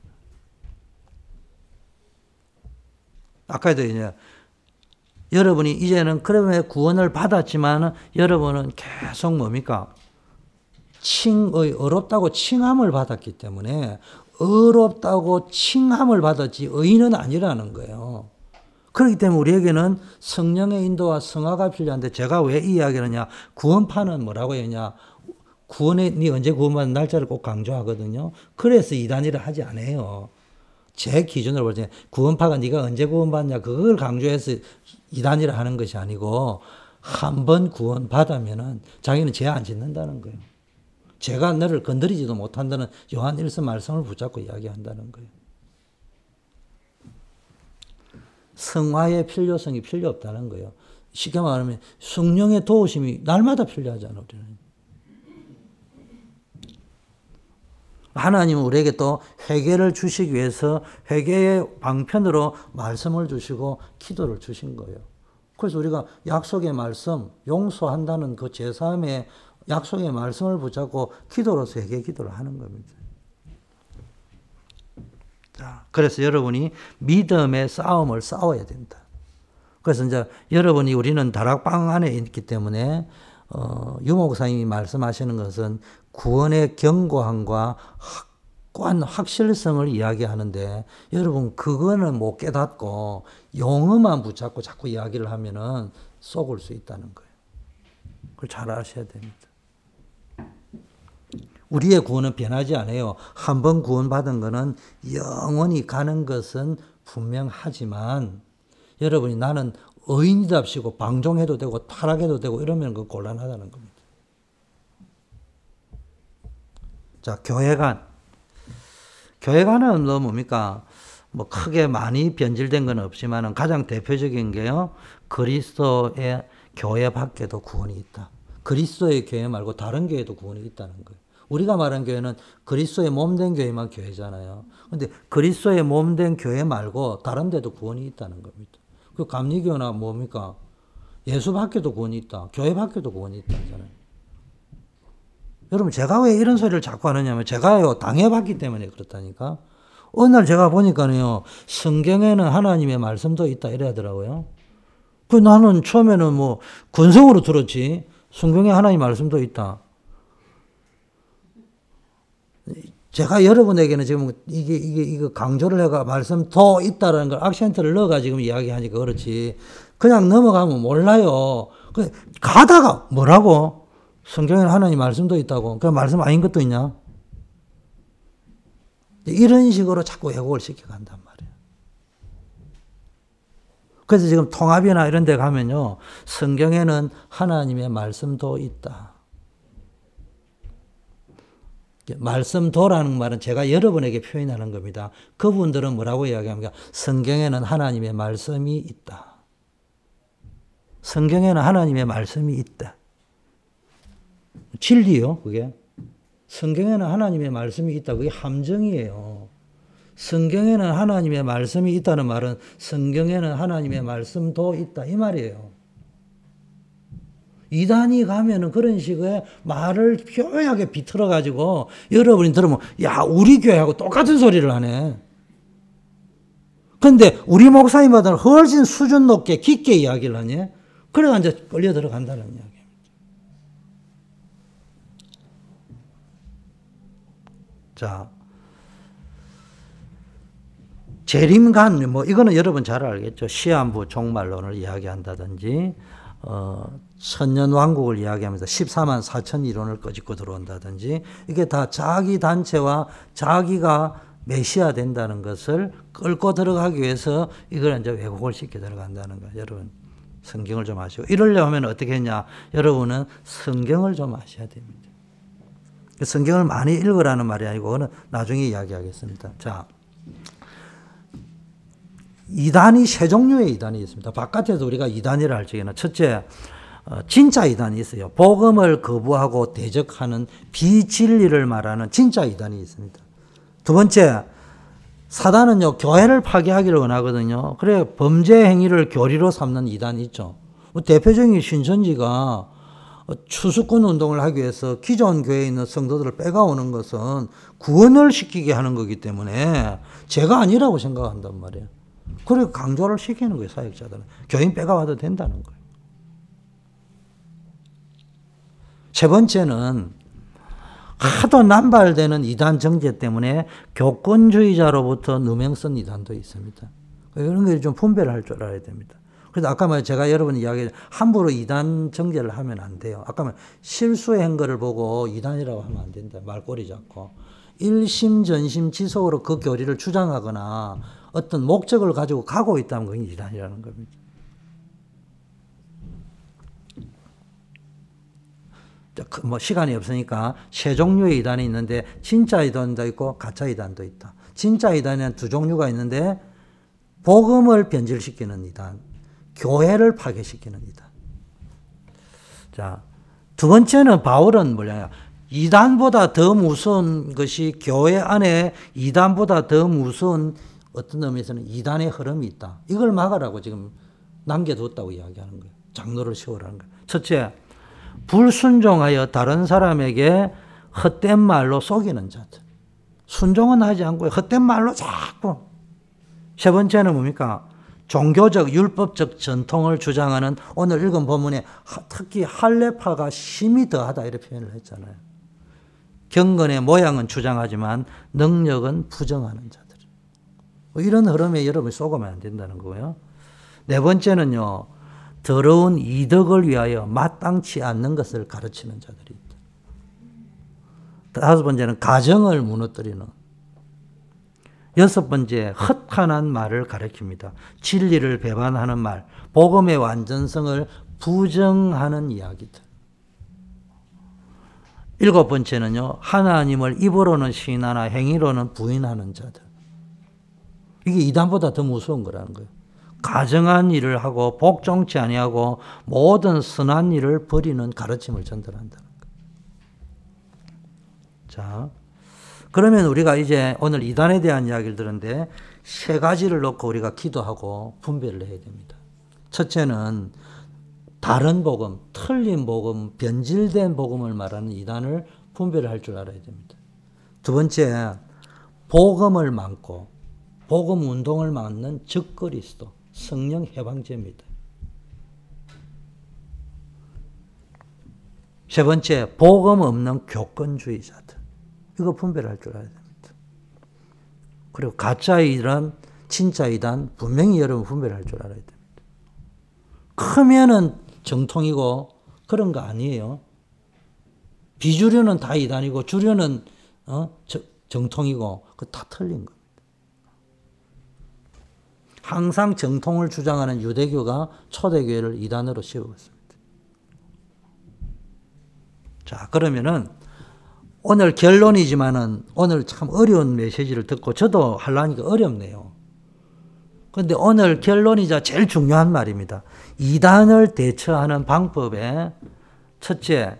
아까도 이제 여러분이 이제는 그러면 구원을 받았지만 여러분은 계속 뭡니까? 칭의 어렵다고 칭함을 받았기 때문에 어렵다고 칭함을 받았지 의인은 아니라는 거예요. 그렇기 때문에 우리에게는 성령의 인도와 성화가 필요한데 제가 왜 이 이야기를 하냐. 구원파는 뭐라고 했냐. 구원에, 네 언제 구원받는 날짜를 꼭 강조하거든요. 그래서 이단이를 하지 않아요. 제 기준으로 볼 때 구원파가 네가 언제 구원받냐 그걸 강조해서 이단이라 하는 것이 아니고 한 번 구원받으면은 자기는 죄 안 짓는다는 거예요. 제가 너를 건드리지도 못한다는 요한 1서 말씀을 붙잡고 이야기한다는 거예요. 성화의 필요성이 필요 없다는 거예요. 쉽게 말하면 성령의 도우심이 날마다 필요하잖아 우리는. 하나님은 우리에게 또 회개를 주시기 위해서 회개의 방편으로 말씀을 주시고 기도를 주신 거예요. 그래서 우리가 약속의 말씀, 용서한다는 그 제3의 약속의 말씀을 붙잡고 기도로서 회개 기도를 하는 겁니다. 자, 그래서 여러분이 믿음의 싸움을 싸워야 된다. 그래서 이제 여러분이 우리는 다락방 안에 있기 때문에 어, 유목사님이 말씀하시는 것은 구원의 견고함과 확고한 확실성을 이야기하는데 여러분 그거는 못 깨닫고 용어만 붙잡고 자꾸 이야기를 하면은 속을 수 있다는 거예요. 그걸 잘 아셔야 됩니다. 우리의 구원은 변하지 않아요. 한 번 구원받은 것은 영원히 가는 것은 분명하지만 여러분이 나는 의인답시고 방종해도 되고 타락해도 되고 이러면 그 곤란하다는 겁니다. 자, 교회관. 교회관은 뭐 뭡니까? 뭐 크게 많이 변질된 건 없지만 가장 대표적인 게요. 그리스도의 교회 밖에도 구원이 있다. 그리스도의 교회 말고 다른 교회도 구원이 있다는 거예요. 우리가 말한 교회는 그리스도의 몸된 교회만 교회잖아요. 근데 그리스도의 몸된 교회 말고 다른 데도 구원이 있다는 겁니다. 그 감리교나 뭡니까? 예수 밖에도 구원이 있다. 교회 밖에도 구원이 있다잖아요. 여러분 제가 왜 이런 소리를 자꾸 하느냐면 제가요 당해봤기 때문에 그렇다니까. 어느 날 제가 보니까요 성경에는 하나님의 말씀도 있다 이래더라고요. 그 나는 처음에는 뭐 근성으로 들었지 성경에 하나님 말씀도 있다. 제가 여러분에게는 지금 이게, 이게, 이거 강조를 해가 말씀 더 있다라는 걸 악센트를 넣어가 지금 이야기하니까 그렇지. 그냥 넘어가면 몰라요. 그, 가다가 뭐라고? 성경에는 하나님 말씀도 있다고. 그 말씀 아닌 것도 있냐? 이런 식으로 자꾸 왜곡을 시켜간단 말이에요. 그래서 지금 통합이나 이런 데 가면요. 성경에는 하나님의 말씀도 있다. 말씀도라는 말은 제가 여러분에게 표현하는 겁니다. 그분들은 뭐라고 이야기합니까? 성경에는 하나님의 말씀이 있다. 성경에는 하나님의 말씀이 있다. 진리요, 그게. 성경에는 하나님의 말씀이 있다. 그게 함정이에요. 성경에는 하나님의 말씀이 있다는 말은 성경에는 하나님의 말씀도 있다. 이 말이에요. 이단이 가면은 그런 식의 말을 표하게 비틀어 가지고 여러분이 들으면 야 우리 교회하고 똑같은 소리를 하네. 근데 우리 목사님보다는 훨씬 수준 높게 깊게 이야기를 하니 그래가 이제 끌려 들어간다는 이야기입니다. 자 재림간 뭐 이거는 여러분 잘 알겠죠. 시한부 종말론을 이야기한다든지 어, 천년 왕국을 이야기하면서 14만 4천 이론을 꺼집고 들어온다든지 이게 다 자기 단체와 자기가 메시아 된다는 것을 끌고 들어가기 위해서 이걸 이제 왜곡을 시켜 들어간다는 거 여러분 성경을 좀 아시고 이러려면 어떻게 했냐? 여러분은 성경을 좀 아셔야 됩니다. 성경을 많이 읽으라는 말이 아니고 그거는 나중에 이야기하겠습니다. 자. 이단이 세 종류의 이단이 있습니다. 바깥에서 우리가 이단이라 할 적에는 첫째, 어, 진짜 이단이 있어요. 복음을 거부하고 대적하는 비진리를 말하는 진짜 이단이 있습니다. 두 번째, 사단은요, 교회를 파괴하기를 원하거든요. 그래, 범죄 행위를 교리로 삼는 이단이 있죠. 뭐 대표적인 신천지가 추수권 운동을 하기 위해서 기존 교회에 있는 성도들을 빼가오는 것은 구원을 시키게 하는 거기 때문에 제가 아니라고 생각한단 말이에요. 그리고 강조를 시키는 거예요, 사역자들은. 교인 빼가와도 된다는 거예요. 세 번째는 하도 남발되는 이단 정제 때문에 교권주의자로부터 누명성 이단도 있습니다. 이런 게좀 분별을 할줄 알아야 됩니다. 그래서 아까 말 제가 여러분 이야기 함부로 이단 정제를 하면 안 돼요. 아까 말 실수한 거를 보고 이단이라고 하면 안 된다. 말꼬리 잡고. 일심 전심 지속으로 그 교리를 주장하거나 어떤 목적을 가지고 가고 있다면 그게 이단이라는 겁니다. 그뭐 시간이 없으니까 세 종류의 이단이 있는데 진짜 이단도 있고 가짜 이단도 있다. 진짜 이단에는 두 종류가 있는데 복음을 변질시키는 이단, 교회를 파괴시키는 이단. 자, 두 번째는 바울은 뭐냐? 이단보다 더 무서운 것이 교회 안에 이단보다 더 무서운 어떤 의미에서는 이단의 흐름이 있다. 이걸 막으라고 지금 남겨뒀다고 이야기하는 거예요. 장로를 세우라는 거예요. 첫째, 불순종하여 다른 사람에게 헛된 말로 속이는 자들. 순종은 하지 않고 헛된 말로 자꾸. 세 번째는 뭡니까? 종교적, 율법적 전통을 주장하는 오늘 읽은 본문에 특히 할례파가 심히 더하다 이렇게 표현을 했잖아요. 경건의 모양은 주장하지만 능력은 부정하는 자. 뭐 이런 흐름에 여러분이 속으면 안 된다는 거예요. 네 번째는요, 더러운 이득을 위하여 마땅치 않는 것을 가르치는 자들이 있다. 다섯 번째는 가정을 무너뜨리는. 여섯 번째, 헛한한 말을 가르칩니다. 진리를 배반하는 말, 복음의 완전성을 부정하는 이야기들. 일곱 번째는요, 하나님을 입으로는 신하나 행위로는 부인하는 자들. 이게 이단보다 더 무서운 거라는 거예요. 가정한 일을 하고 복종치 아니하고 모든 선한 일을 버리는 가르침을 전달한다는 거예요. 자, 그러면 우리가 이제 오늘 이단에 대한 이야기를 들었는데 세 가지를 놓고 우리가 기도하고 분별을 해야 됩니다. 첫째는 다른 복음, 틀린 복음, 변질된 복음을 말하는 이단을 분별할 줄 알아야 됩니다. 두 번째, 복음을 막고 복음 운동을 막는 적그리스도, 성령 해방제입니다. 세 번째, 복음 없는 교권주의자들. 이거 분별할 줄 알아야 됩니다. 그리고 가짜 이단, 진짜 이단 분명히 여러분 분별할 줄 알아야 됩니다. 크면은 정통이고 그런 거 아니에요. 비주류는 다 이단이고 주류는 어? 정통이고 그 다 틀린 겁니다. 항상 정통을 주장하는 유대교가 초대교회를 이단으로 씌우었습니다. 자, 그러면은 오늘 결론이지만은 오늘 참 어려운 메시지를 듣고 저도 하려니까 어렵네요. 근데 오늘 결론이자 제일 중요한 말입니다. 이단을 대처하는 방법에 첫째,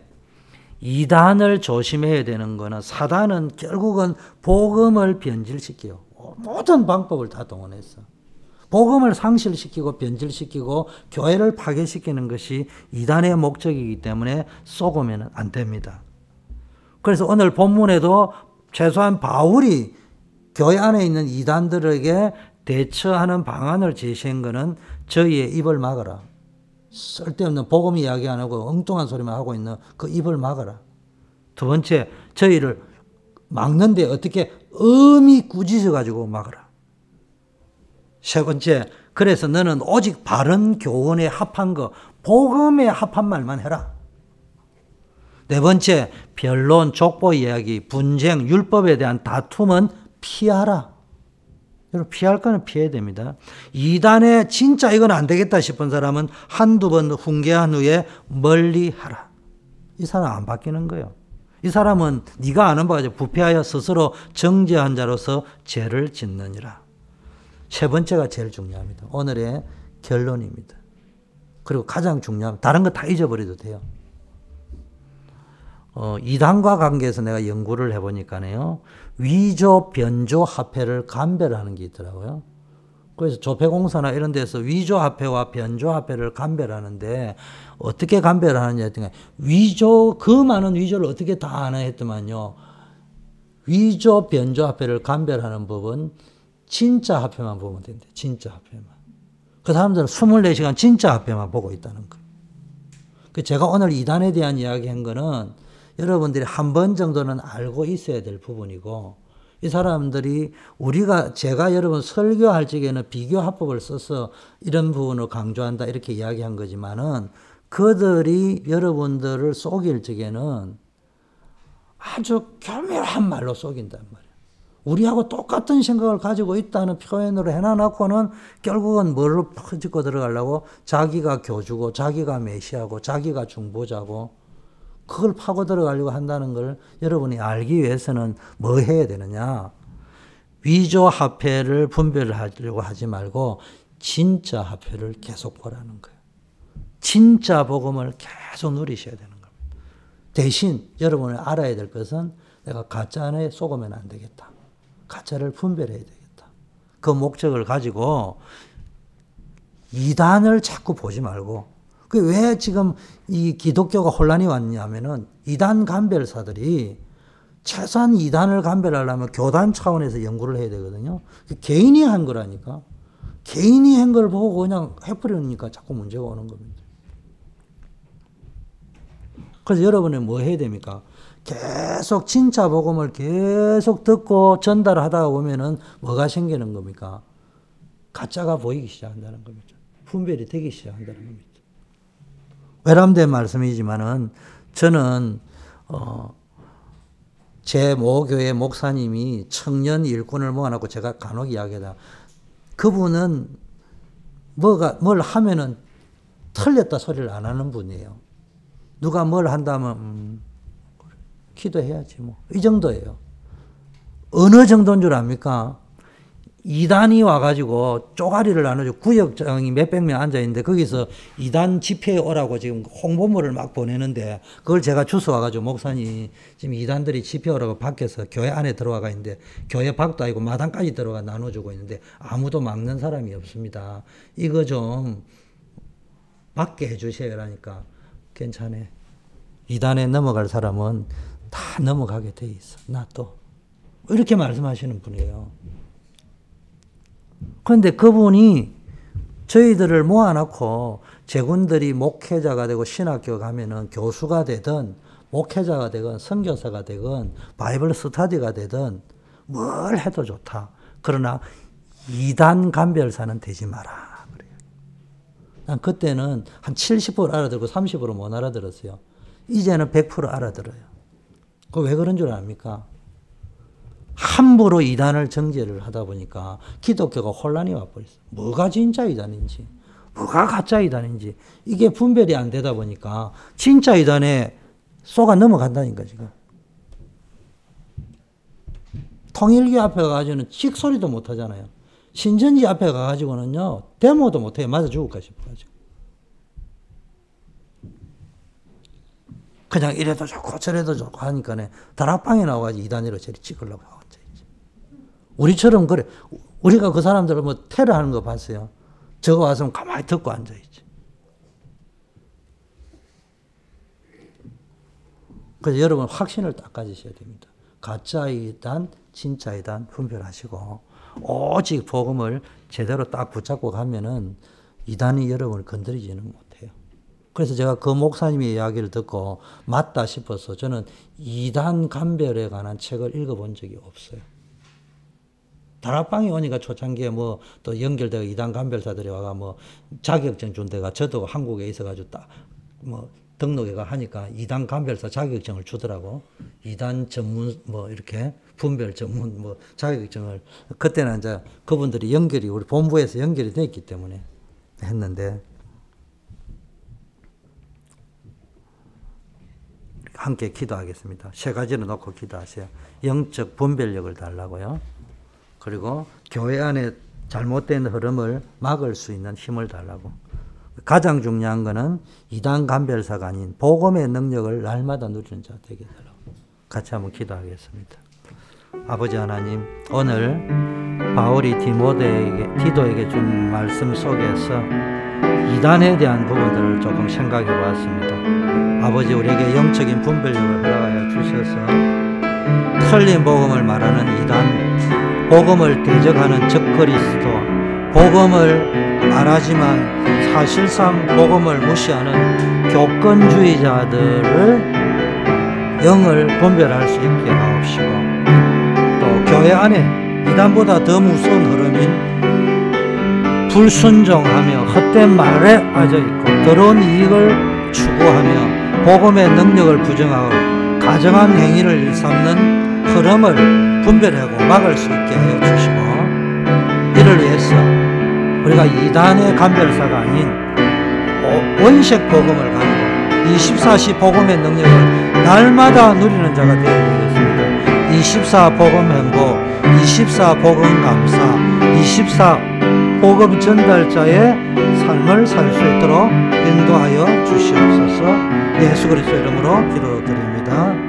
이단을 조심해야 되는 거는 사단은 결국은 복음을 변질시켜요. 모든 방법을 다 동원했어. 복음을 상실시키고 변질시키고 교회를 파괴시키는 것이 이단의 목적이기 때문에 쏘으면 안 됩니다. 그래서 오늘 본문에도 최소한 바울이 교회 안에 있는 이단들에게 대처하는 방안을 제시한 것은 저희의 입을 막아라. 쓸데없는 복음 이야기 안 하고 엉뚱한 소리만 하고 있는 그 입을 막아라. 두 번째, 저희를 막는데 어떻게 음이 꾸짖어 가지고 막아라. 세 번째, 그래서 너는 오직 바른 교원에 합한 거, 복음에 합한 말만 해라. 네 번째, 변론, 족보 이야기, 분쟁, 율법에 대한 다툼은 피하라. 여러분, 피할 거는 피해야 됩니다. 이단에 진짜 이건 안 되겠다 싶은 사람은 한두 번 훈계한 후에 멀리 하라. 이 사람 안 바뀌는 거예요. 이 사람은 네가 아는 바가 부패하여 스스로 정죄한 자로서 죄를 짓느니라. 세 번째가 제일 중요합니다. 오늘의 결론입니다. 그리고 가장 중요한 다른 거 다 잊어버려도 돼요. 어, 이단과 관계에서 내가 연구를 해보니까요. 위조, 변조 화폐를 감별하는 게 있더라고요. 그래서 조폐공사나 이런 데서 위조 화폐와 변조 화폐를 감별하는데 어떻게 감별하느냐 했더니 위조 그 많은 위조를 어떻게 다 하나 했더만요. 위조 변조 화폐를 감별하는 법은 진짜 화폐만 보면 된대. 진짜 화폐만. 그 사람들은 24시간 진짜 화폐만 보고 있다는 거예요. 그 제가 오늘 이단에 대한 이야기 한 거는 여러분들이 한 번 정도는 알고 있어야 될 부분이고 이 사람들이 우리가 제가 여러분 설교할 적에는 비교 합법을 써서 이런 부분을 강조한다 이렇게 이야기한 거지만은 그들이 여러분들을 속일 적에는 아주 교묘한 말로 속인단 말이에요. 우리하고 똑같은 생각을 가지고 있다는 표현으로 해놔놓고는 결국은 뭘로 퍼지고 들어가려고 자기가 교주고 자기가 메시아고 자기가 중보자고 그걸 파고 들어가려고 한다는 걸 여러분이 알기 위해서는 뭐 해야 되느냐? 위조 화폐를 분별하려고 하지 말고 진짜 화폐를 계속 보라는 거예요. 진짜 복음을 계속 누리셔야 되는 겁니다. 대신 여러분이 알아야 될 것은 내가 가짜 안에 속으면 안 되겠다. 가짜를 분별해야 되겠다. 그 목적을 가지고 이단을 자꾸 보지 말고 그 왜 지금 이 기독교가 혼란이 왔냐면은 이단 감별사들이 최소한 이단을 감별하려면 교단 차원에서 연구를 해야 되거든요. 그 개인이 한 거라니까. 개인이 한 걸 보고 그냥 해버리니까 자꾸 문제가 오는 겁니다. 그래서 여러분은 뭐 해야 됩니까? 계속 진짜 복음을 계속 듣고 전달하다 보면은 뭐가 생기는 겁니까? 가짜가 보이기 시작한다는 겁니다. 분별이 되기 시작한다는 겁니다. 외람된 말씀이지만은 저는 어, 제 모교회 목사님이 청년 일꾼을 모아놓고 제가 간혹 이야기하다. 그분은 뭐가 뭘 하면은 틀렸다 소리를 안 하는 분이에요. 누가 뭘 한다면 음, 기도해야지 뭐 이 정도예요. 어느 정도인 줄 압니까? 이단이 와가지고 쪼가리를 나눠주고 구역장이 몇백 명 앉아있는데 거기서 이단 집회에 오라고 지금 홍보물을 막 보내는데 그걸 제가 주워와가지고 목사님 지금 이단들이 집회 오라고 밖에서 교회 안에 들어와가 있는데 교회 밖도 아니고 마당까지 들어가 나눠주고 있는데 아무도 막는 사람이 없습니다. 이거 좀 밖에 해주셔야 하니까 괜찮아. 이단에 넘어갈 사람은 다 넘어가게 돼 있어. 나 또. 이렇게 말씀하시는 분이에요. 그런데 그분이 저희들을 모아놓고 제군들이 목회자가 되고 신학교 가면은 교수가 되든 목회자가 되건 선교사가 되건 바이블 스타디가 되든 뭘 해도 좋다. 그러나 이단 간별사는 되지 마라. 난 그때는 한 70% 알아들고 30%못 알아들었어요. 이제는 100% 알아들어요. 그 왜 그런 줄 압니까? 함부로 이단을 정제를 하다 보니까 기독교가 혼란이 와버렸어요. 뭐가 진짜 이단인지, 뭐가 가짜 이단인지, 이게 분별이 안 되다 보니까 진짜 이단에 쏘가 넘어간다니까, 지금. 통일교 앞에 가가지고는 찍소리도 못 하잖아요. 신전지 앞에 가가지고는요, 데모도 못 해요. 맞아 죽을까 싶어가지고. 그냥 이래도 좋고 저래도 좋고 하니까 네 다락방에 나와가지고 이단위로 저리 찍으려고. 우리처럼 그래. 우리가 그 사람들을 뭐 테러하는 거 봤어요. 저거 와서 가만히 듣고 앉아있지. 그래서 여러분 확신을 딱 가지셔야 됩니다. 가짜 이단, 진짜 이단 분별하시고 오직 복음을 제대로 딱 붙잡고 가면은 이단이 여러분을 건드리지는 못. 그래서 제가 그 목사님의 이야기를 듣고 맞다 싶어서 저는 이단 감별에 관한 책을 읽어본 적이 없어요. 다락방에 오니까 초창기에 뭐 또 연결되고 이단 감별사들이 와가 뭐 자격증 준 데가 저도 한국에 있어가지고 딱뭐 등록해가 하니까 이단 감별사 자격증을 주더라고. 이단 전문 뭐 이렇게 분별 전문 뭐 자격증을 그때는 이제 그분들이 연결이 우리 본부에서 연결이 됐기 때문에 했는데 함께 기도하겠습니다. 세 가지를 놓고 기도하세요. 영적 분별력을 달라고요. 그리고 교회 안에 잘못된 흐름을 막을 수 있는 힘을 달라고. 가장 중요한 것은 이단 간별사가 아닌 복음의 능력을 날마다 누리는 자 되게 달라고. 같이 한번 기도하겠습니다. 아버지 하나님, 오늘 바울이 디모데에게, 디도에게 준 말씀 속에서 이단에 대한 부분들을 조금 생각해 보았습니다. 아버지 우리에게 영적인 분별력을 허락하여 주셔서 틀린 복음을 말하는 이단, 복음을 대적하는 적그리스도, 복음을 말하지만 사실상 복음을 무시하는 교권주의자들을 영을 분별할 수 있게 하옵시고 또 교회 안에 이단보다 더 무서운 흐름인 불순종하며 헛된 말에 빠져 있고 더러운 이익을 추구하며 복음의 능력을 부정하고 가정한 행위를 일삼는 흐름을 분별하고 막을 수 있게 해 주시고 이를 위해서 우리가 이단의 간별사가 아닌 원색 복음을 가지고 24시 복음의 능력을 날마다 누리는 자가 되어야 되겠습니다. 24 복음 행보, 24 복음 감사, 24 복음 전달자의 삶을 살 수 있도록 인도하여 주시옵소서. 예수 그리스도 이름으로 기도드립니다.